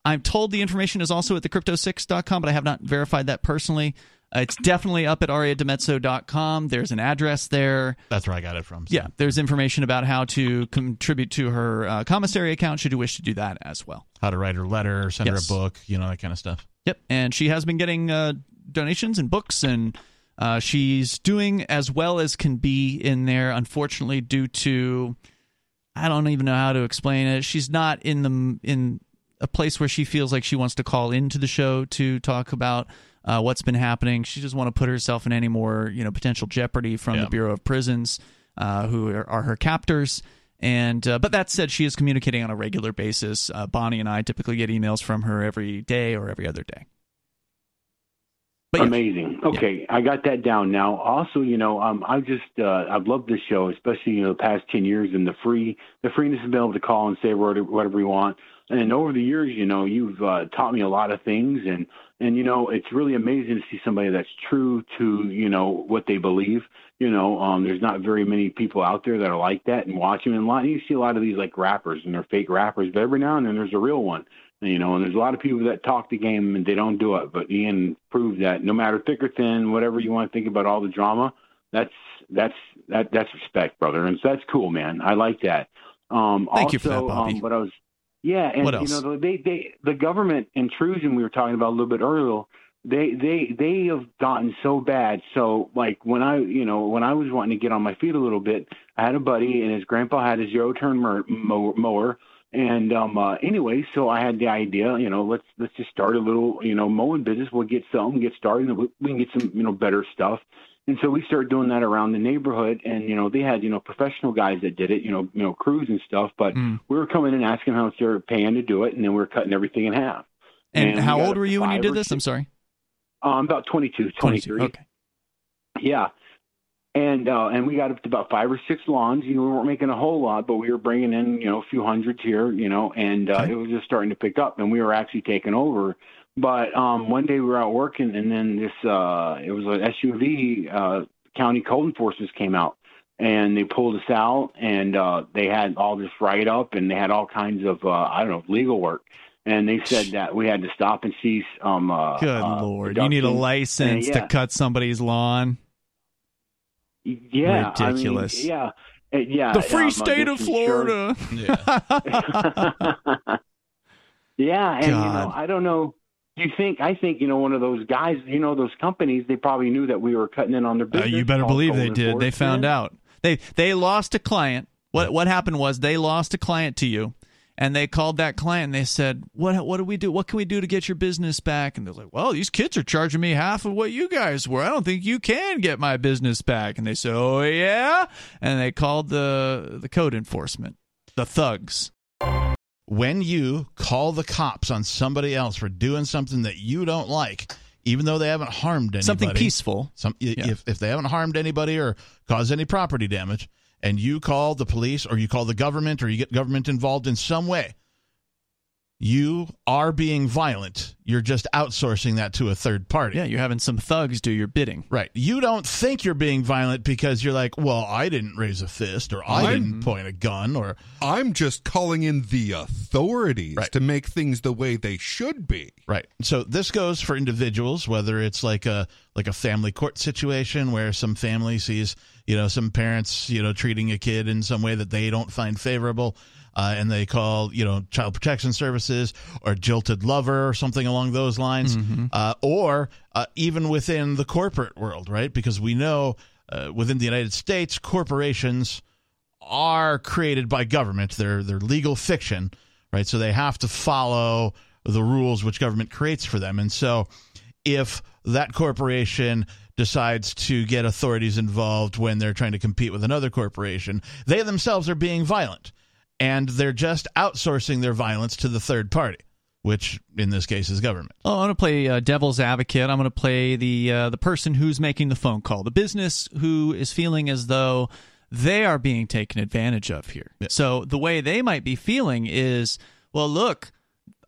I'm told the information is also at thecrypto6.com, but I have not verified that personally. Uh, it's definitely up at ariadimezzo.com. There's an address there. that's where I got it from. so. Yeah, there's information about how to contribute to her uh, commissary account should you wish to do that as well. How to write her letter, send Yes. her a book, you know that kind of stuff. Yep, and she has been getting uh, donations and books, and uh, she's doing as well as can be in there. Unfortunately, due to I don't even know how to explain it. She's not in the in a place where she feels like she wants to call into the show to talk about uh, what's been happening. She doesn't want to put herself in any more you know potential jeopardy from Yeah. the Bureau of Prisons, uh, who are, are her captors. And uh, but that said, she is communicating on a regular basis. Uh, Bonnie and I typically get emails from her every day or every other day. But yeah, Amazing. Okay, I got that down now. Also, you know, um, I just uh, I've loved this show, especially you know the past ten years and the free the freeness of being able to call and say whatever, whatever we want. And over the years, you know, you've uh, taught me a lot of things, and and you know, it's really amazing to see somebody that's true to you know what they believe. You know, um, there's not very many people out there that are like that and watching. And a lot, you see a lot of these like rappers and they're fake rappers, but every now and then there's a real one you know, and there's a lot of people that talk the game and they don't do it. But Ian proved that no matter thick or thin, whatever you want to think about all the drama, that's that's that that's respect, brother, and so that's cool, man. I like that. Um, Thank also, you for that, Bobby. Um, but I was, yeah, and What else? you know, they they the government intrusion we were talking about a little bit earlier. They they they have gotten so bad. So like when I you know when I was wanting to get on my feet a little bit, I had a buddy and his grandpa had a zero turn mower, mower and um uh anyway, so I had the idea, you know, let's let's just start a little, you know, mowing business. We'll get some, get started, and we, we can get some, you know, better stuff. And so we started doing that around the neighborhood, and you know, they had you know professional guys that did it, you know, you know, crews and stuff. But Mm. we were coming in asking how much they were paying to do it, and then we were cutting everything in half. and, and how got old were you when you did this? I'm six- sorry. Um, about 22, 22. 23. Okay. Yeah. And uh, and we got up to about five or six lawns. You know, we weren't making a whole lot, but we were bringing in you know a few hundreds here. You know, and uh, Okay. it was just starting to pick up, and we were actually taking over. But um, one day we were out working, and then this uh, it was an SUV. Uh, county code enforcement came out, and they pulled us out, and uh, they had all this write up, and they had all kinds of uh, I don't know legal work. And they said that we had to stop and cease. Um, uh, Good uh, lord, you need a license And, to cut somebody's lawn. Yeah, I mean, Ridiculous. yeah, Uh, yeah. the free um, state of this insurance- Florida. Yeah. Yeah, and you know, I don't know. You think? I think you know one of those guys. You know those companies. They probably knew that we were cutting in on their Uh, business. you better believe they did. They found man. out. They they lost a client. What what happened was they lost a client to you, and they called that client. and They said, "What what do we do? What can we do to get your business back?" And they're like, "Well, these kids are charging me half of what you guys were. I don't think you can get my business back." And they said, "Oh yeah," and they called the the code enforcement, the thugs. When you call the cops on somebody else for doing something that you don't like, even though they haven't harmed anybody, Something peaceful. some if if they haven't harmed anybody or caused any property damage, and you call the police or you call the government or you get government involved in some way, you are being violent. You're just outsourcing that to a third party. Yeah, you're having some thugs do your bidding. Right. You don't think you're being violent because you're like, well, I didn't raise a fist or I I'm- didn't point a gun or I'm just calling in the authorities Right. to make things the way they should be. Right. So this goes for individuals, whether it's like a like a family court situation where some family sees, you know, some parents, you know, treating a kid in some way that they don't find favorable, uh, and they call, you know, child protection services or jilted lover or something along those lines, uh, or uh, even within the corporate world, right? Because we know uh, within the United States, corporations are created by government. They're they're legal fiction, right? So they have to follow the rules which government creates for them. And so if that corporation decides to get authorities involved when they're trying to compete with another corporation, they themselves are being violent. And they're just outsourcing their violence to the third party, which in this case is government. Oh, I'm going to play uh, devil's advocate. I'm going to play the uh, the person who's making the phone call, the business who is feeling as though they are being taken advantage of here. So the way they might be feeling is, well, look,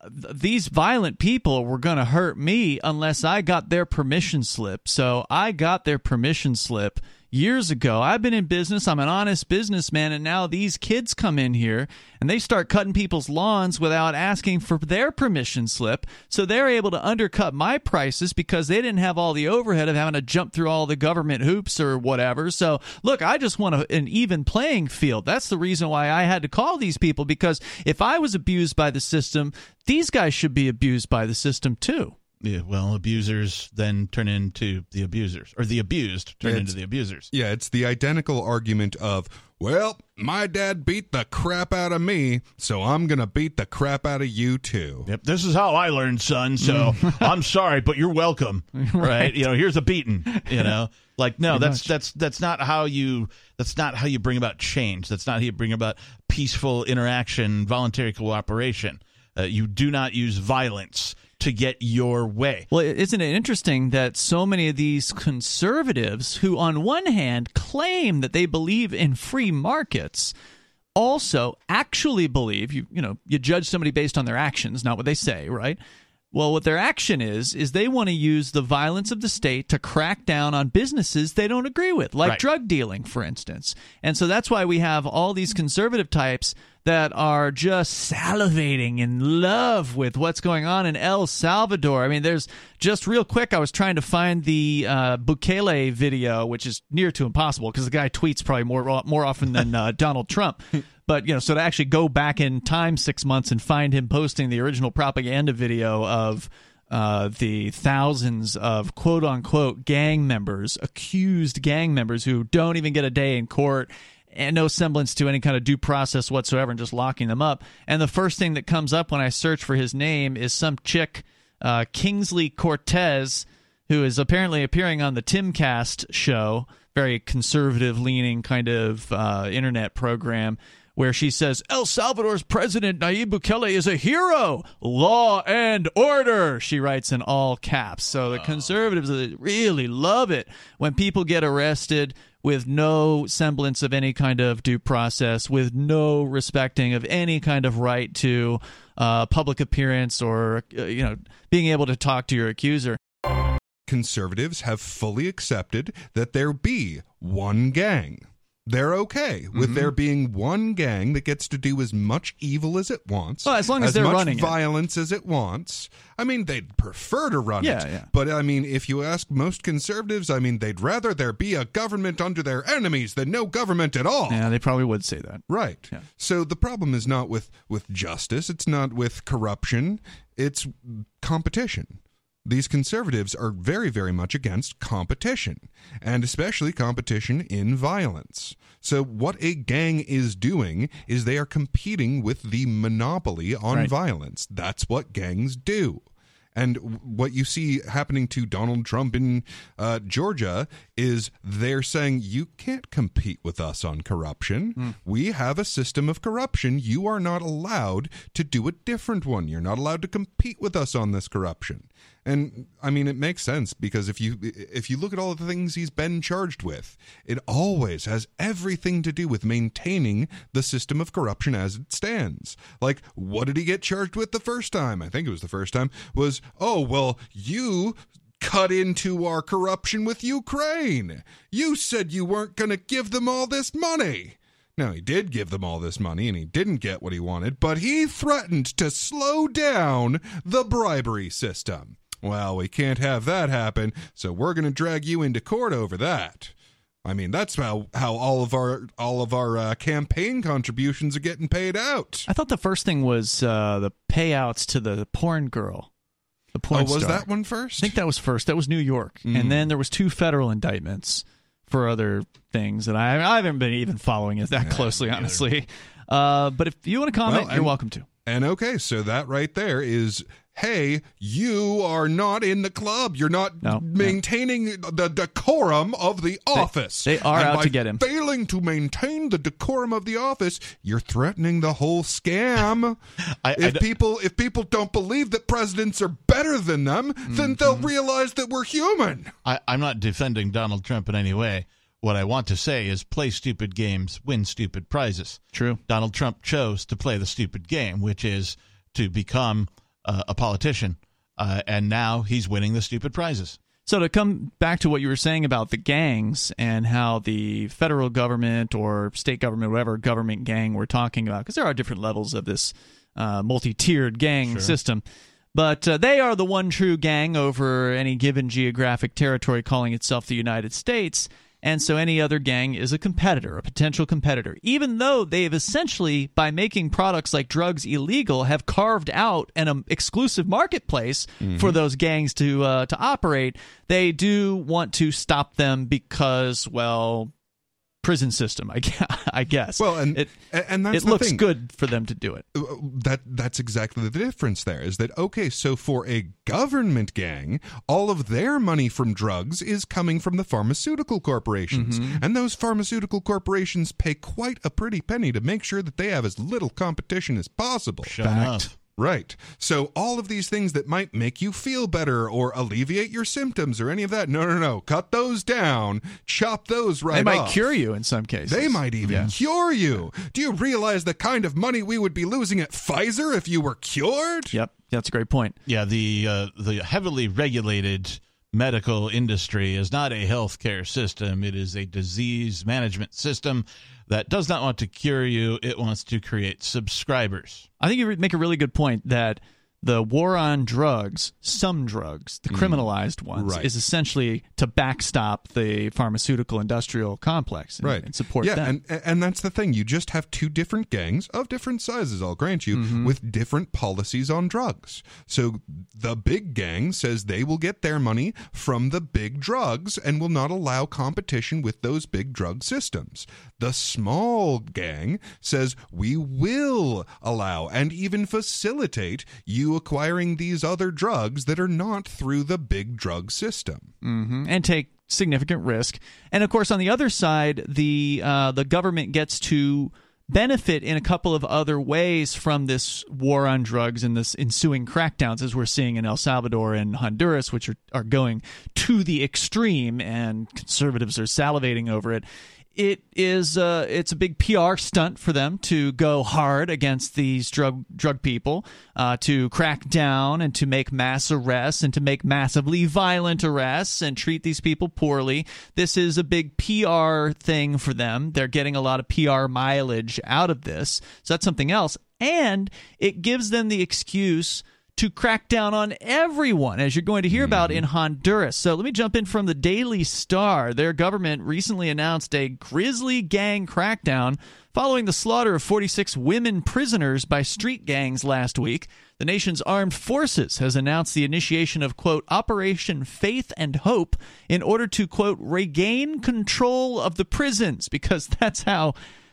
th- these violent people were going to hurt me unless I got their permission slip. So I got their permission slip years ago. I've been in business. I'm an honest businessman. And now these kids come in here and they start cutting people's lawns without asking for their permission slip. So they're able to undercut my prices because they didn't have all the overhead of having to jump through all the government hoops or whatever. So look, I just want a, an even playing field. That's the reason why I had to call these people because if I was abused by the system, these guys should be abused by the system too. Yeah, well, abusers then turn into the abusers, or the abused turn It's- into the abusers. Yeah, it's the identical argument of, well, my dad beat the crap out of me, so I'm going to beat the crap out of you too. Yep, this is how I learned, son. So I'm sorry, but you're welcome. Right? You know, here's a beating. You know, like no, Pretty that's much. that's that's not how you that's not how you bring about change. That's not how you bring about peaceful interaction, voluntary cooperation. Uh, you do not use violence to get your way. Well, isn't it interesting that so many of these conservatives, who on one hand claim that they believe in free markets, also actually believe you you know you judge somebody based on their actions, not what they say, right? Well, what their action is is they want to use the violence of the state to crack down on businesses they don't agree with, like Right. drug dealing, for instance. And so that's why we have all these conservative types that are just salivating in love with what's going on in El Salvador. I mean, there's just real quick, I was trying to find the uh, Bukele video, which is near to impossible because the guy tweets probably more more often than uh, Donald Trump. But you know, so to actually go back in time six months and find him posting the original propaganda video of uh, the thousands of quote unquote gang members, accused gang members who don't even get a day in court and no semblance to any kind of due process whatsoever and just locking them up. And the first thing that comes up when I search for his name is some chick, uh, Kingsley Cortez, who is apparently appearing on the Timcast show, very conservative leaning kind of uh, internet program. Where she says El Salvador's president Nayib Bukele is a hero, law and order. She writes in all caps. So the conservatives really love it when people get arrested with no semblance of any kind of due process, with no respecting of any kind of right to uh, public appearance or uh, you know being able to talk to your accuser. Conservatives have fully accepted that there be one gang. They're okay with Mm-hmm. there being one gang that gets to do as much evil as it wants. Well, as long as as they're much running it. violence as it wants. I mean, they'd prefer to run Yeah, it. yeah. But I mean, if you ask most conservatives, I mean, they'd rather there be a government under their enemies than no government at all. Yeah, they probably would say that. Right. Yeah. So the problem is not with with justice, it's not with corruption, it's competition. These conservatives are very very much against competition, and especially competition in violence. So what a gang is doing is they are competing with the monopoly on Right. violence. That's what gangs do. And what you see happening to Donald Trump in uh, Georgia is they're saying, you can't compete with us on corruption. We have a system of corruption. You are not allowed to do a different one. You're not allowed to compete with us on this corruption. And I mean, it makes sense because if you if you look at all the things he's been charged with, it always has everything to do with maintaining the system of corruption as it stands. Like, what did he get charged with the first time? I think it was the first time. Was oh well, you cut into our corruption with Ukraine. You said you weren't going to give them all this money. Now, he did give them all this money and he didn't get what he wanted, but he threatened to slow down the bribery system. Well, we can't have that happen, so we're going to drag you into court over that. I mean, that's how, how all of our all of our uh, campaign contributions are getting paid out. I thought the first thing was uh, the payouts to the porn girl. The porn Oh, was star. that one first? I think that was first. That was New York, Mm. and then there was two federal indictments for other things that I I haven't been even following it that closely, honestly. Uh, but if you want to comment, Well, you're welcome to. And okay, so that right there is hey, you are not in the club. You're not No, maintaining the decorum of the office. they are And out by to get him. Failing to maintain the decorum of the office, you're threatening the whole scam. I- I if d- people if people don't believe that presidents are better than them, then they'll Mm-hmm. realize that we're human. I, I'm not defending Donald Trump in any way. What I want to say is play stupid games, win stupid prizes. True. Donald Trump chose to play the stupid game, which is to become uh, a politician, uh, and now he's winning the stupid prizes. So to come back to what you were saying about the gangs and how the federal government or state government, whatever government gang we're talking about, because there are different levels of this uh, multi-tiered gang system. But uh, they are the one true gang over any given geographic territory calling itself the United States. And so any other gang is a competitor, a potential competitor, even though they've essentially, by making products like drugs illegal, have carved out an um, exclusive marketplace for those gangs to uh, to operate. They do want to stop them because, well, prison system, I guess. I guess. Well, and it, and that's it looks thing. good for them to do it. that that's exactly the difference there is that okay so for a government gang all of their money from drugs is coming from the pharmaceutical corporations Mm-hmm. and those pharmaceutical corporations pay quite a pretty penny to make sure that they have as little competition as possible Sure enough. Right. So all of these things that might make you feel better or alleviate your symptoms or any of that, no, no, no. Cut those down. Chop those right They might off. cure you in some cases. They might even Yeah. cure you. Do you realize the kind of money we would be losing at Pfizer if you were cured? Yep, that's a great point. Yeah, the uh, the heavily regulated medical industry is not a healthcare system. It is a disease management system that does not want to cure you. It wants to create subscribers. I think you make a really good point that the war on drugs, some drugs, the criminalized ones, Mm. Right. is essentially to backstop the pharmaceutical industrial complex and, Right. and support yeah, them. and and that's the thing. You just have two different gangs of different sizes, I'll grant you, Mm-hmm. with different policies on drugs. So the big gang says they will get their money from the big drugs and will not allow competition with those big drug systems. The small gang says we will allow and even facilitate you acquiring these other drugs that are not through the big drug system. Mhm. and take significant risk. And of course, on the other side, the uh, the government gets to benefit in a couple of other ways from this war on drugs and this ensuing crackdowns, as we're seeing in El Salvador and Honduras, which are, are going to the extreme, and conservatives are salivating over it. It is uh, it's a big PR stunt for them to go hard against these drug drug people, uh, to crack down and to make mass arrests and to make massively violent arrests and treat these people poorly. This is a big PR thing for them. They're getting a lot of PR mileage out of this, so that's something else, and it gives them the excuse to crack down on everyone, as you're going to hear about mm-hmm. in Honduras. So let me jump in from the Daily Star. Their government recently announced a grisly gang crackdown following the slaughter of 46 women prisoners by street gangs last week. The nation's armed forces has announced the initiation of, quote, Operation Faith and Hope in order to, quote, regain control of the prisons, because that's how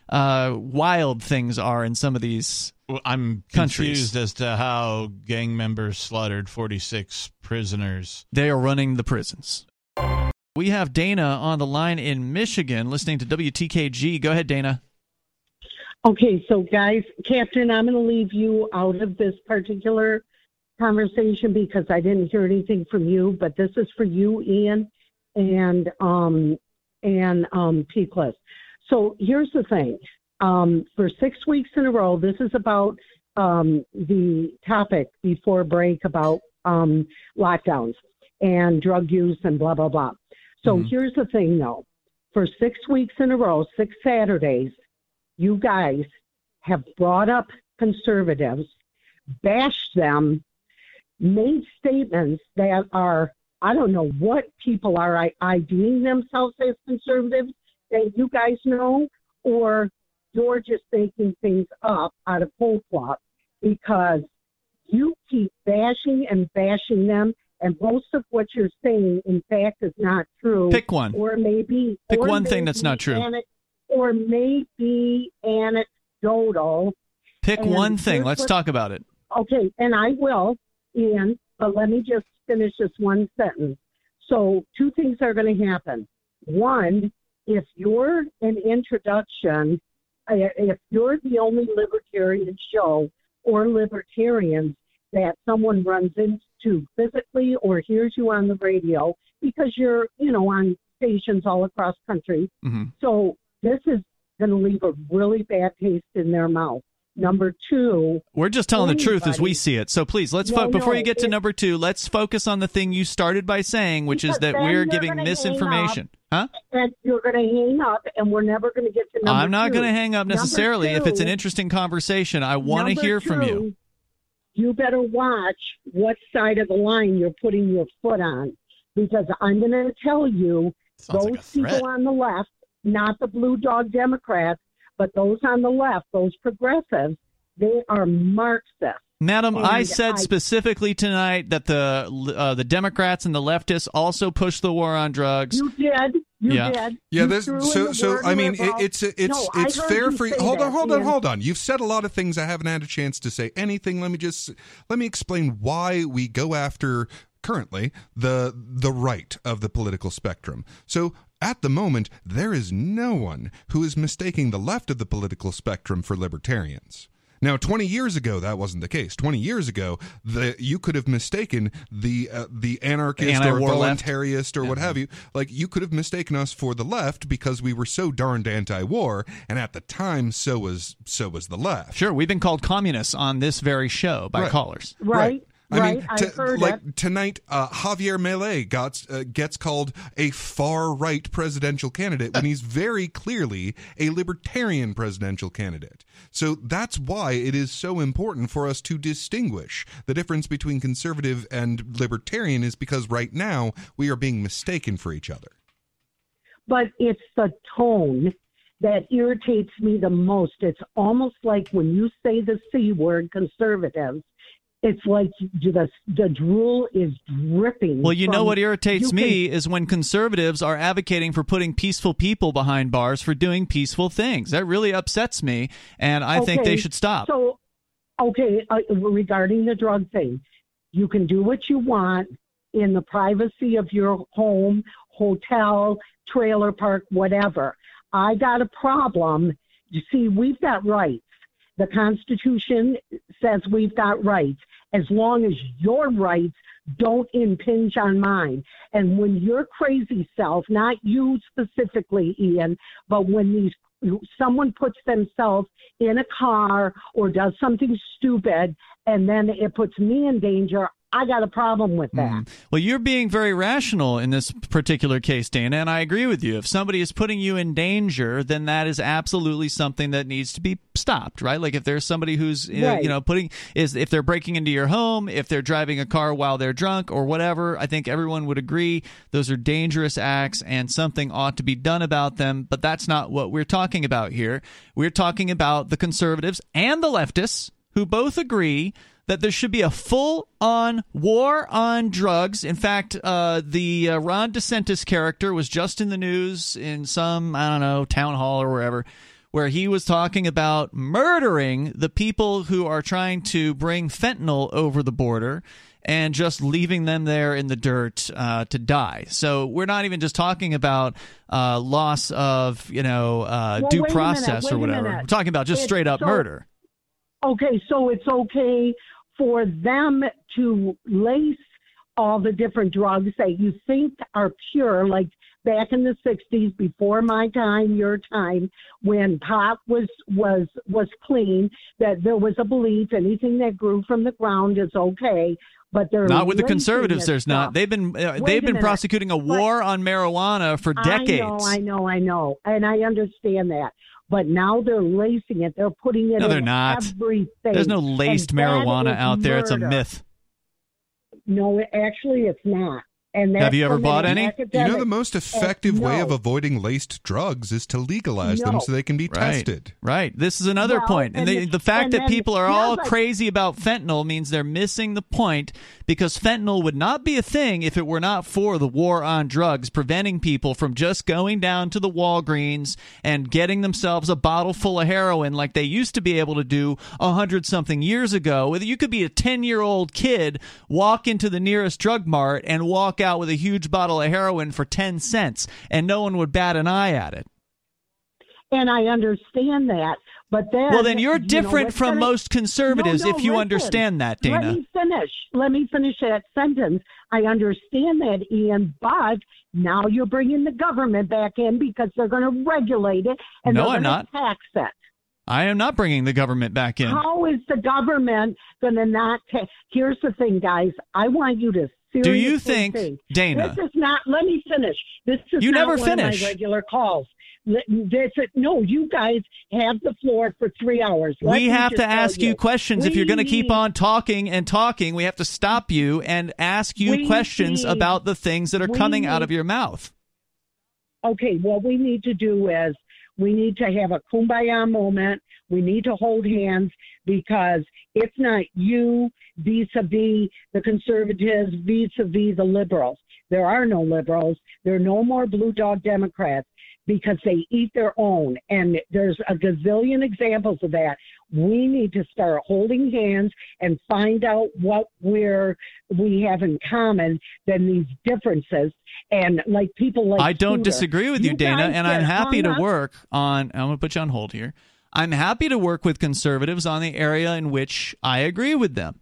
uh, wild things are in some of these Well, I'm Countries. confused as to how gang members slaughtered 46 prisoners. They are running the prisons. We have Dana on the line in Michigan listening to WTKG. Go ahead, Dana. Okay, so guys, Captain, I'm going to leave you out of this particular conversation because I didn't hear anything from you, but this is for you, Ian, and um and um Peakless. So here's the thing. Um, for six weeks in a row, this is about um, the topic before break about um, lockdowns and drug use and blah blah blah. So here's the thing, though. For six weeks in a row, six Saturdays, you guys have brought up conservatives, bashed them, made statements that are, I don't know what people are I- IDing themselves as conservatives that you guys know, or you're just making things up out of whole cloth because you keep bashing and bashing them, and most of what you're saying, in fact, is not true. Pick one. Or maybe Pick or one thing that's not true. ane- or maybe anecdotal. Pick And one thing. Let's what- talk about it. Okay, and I will, Ian, but let me just finish this one sentence. So, two things are going to happen. One, if you're an introduction, if you're the only libertarian show or libertarians that someone runs into physically or hears you on the radio because you're, you know, on stations all across country. Mhm. So, this is going to leave a really bad taste in their mouth. Number two, We're just telling the truth as we see it. So please, let's No, fo- before no, you get to number two, let's focus on the thing you started by saying, which is that we're giving misinformation. Huh? and you're going to hang up, and we're never going to get to number I'm not going to hang up necessarily. if it's an interesting conversation, I want to hear from you. You better watch what side of the line you're putting your foot on, because I'm going to tell you Sounds those like people on the left, not the blue dog Democrats, but those on the left, those progressives, they are Marxists. Madam, I said I- specifically tonight that the uh, the Democrats and the leftists also push the war on drugs. You did. You Yeah. did. Yeah, You this threw in so so I mean it, it's it's No, it's fair for say hold on that, hold on hold on. You've said a lot of things I haven't had a chance to say anything. Let me just let me explain why we go after currently the the right of the political spectrum. So at the moment there is no one who is mistaking the left of the political spectrum for libertarians. Now, 20 years ago, that wasn't the case. 20 years ago, the, you could have mistaken the uh, the anarchist or Anti-war left. voluntarist or what have you. Like, you could have mistaken us for the left because we were so darned anti-war, and at the time, so was so was the left. Sure, we've been called communists on this very show by Right. callers. Right. I right. mean, t- like it. tonight, uh, Javier Milei got, uh, gets called a far right presidential candidate when he's very clearly a libertarian presidential candidate. So that's why it is so important for us to distinguish the difference between conservative and libertarian is because right now we are being mistaken for each other. but it's the tone that irritates me the most. It's almost like when you say the C word, conservatives, it's like the, the drool is dripping. Well, you know what irritates you can- me is when conservatives are advocating for putting peaceful people behind bars for doing peaceful things. That really upsets me, and I think they should stop. So, okay, uh, regarding the drug thing, you can do what you want in the privacy of your home, hotel, trailer park, whatever. I got a problem. You see, we've got rights. The Constitution says we've got rights. As long as your rights don't impinge on mine. And when your crazy self, not you specifically, Ian, but when these someone puts themselves in a car or does something stupid and then it puts me in danger, I got a problem with that. Mm. Well, you're being very rational in this particular case, Dana, and I agree with you. If somebody is putting you in danger, then that is absolutely something that needs to be stopped, right? Like if there's somebody who's right. you know putting is if they're breaking into your home, if they're driving a car while they're drunk or whatever, I think everyone would agree those are dangerous acts and something ought to be done about them, but that's not what we're talking about here. We're talking about the conservatives and the leftists who both agree that there should be a full on war on drugs. In fact, uh, the uh, Ron DeSantis character was just in the news in some, I don't know, town hall or wherever, where he was talking about murdering the people who are trying to bring fentanyl over the border and just leaving them there in the dirt uh, to die. So we're not even just talking about uh, loss of, you know, uh, well, due process minute, or whatever. We're talking about just it's straight up so, murder. Okay, so it's okay for them to lace all the different drugs that you think are pure, like back in the 60s before my time your time when pot was was was clean that there was a belief anything that grew from the ground is okay but they're not with the conservatives there's stuff. not they've been uh, they've been prosecuting a war on marijuana for decades i know i know i know and i understand that but now they're lacing it. They're putting it. No, they're not. Everything. There's no laced marijuana out there. It's a myth. No, actually, it's not. And have you ever bought any? You know, the most effective no. way of avoiding laced drugs is to legalize no. them so they can be right. tested. Right. This is another well, point. And, and the, the, fact that people are all like, crazy about fentanyl means they're missing the point because fentanyl would not be a thing if it were not for the war on drugs, preventing people from just going down to the Walgreens and getting themselves a bottle full of heroin like they used to be able to do a hundred something years ago. You could be a 10 year old kid, walk into the nearest drug mart, and walk out with a huge bottle of heroin for 10 cents, and no one would bat an eye at it. And I understand that. But then, well, then you're different know, from most conservatives no, no, if you listen, understand that, Dana. Let me finish. Let me finish that sentence. I understand that, Ian, but now you're bringing the government back in because they're going to regulate it and no, they're I'm not. tax it. I am not bringing the government back in. How is the government going to not take? Here's the thing, guys. I want you to do you think, Dana? This is not. Let me finish. This is you not never finish. my regular calls. This, no, you guys have the floor for three hours. Let we have to ask you, questions. We if you're going to keep on talking and talking, we have to stop you and ask you questions about the things that are coming out of your mouth. Okay, what we need to do is we need to have a kumbaya moment. We need to hold hands because it's not you vis a vis the conservatives, vis a vis the liberals. There are no liberals. There are no more blue dog Democrats because they eat their own. And there's a gazillion examples of that. We need to start holding hands and find out what we're we have in common than these differences. And like people like I don't disagree with you, you Dana, and I'm happy to up. work on I'm gonna put you on hold here. I'm happy to work with conservatives on the area in which I agree with them.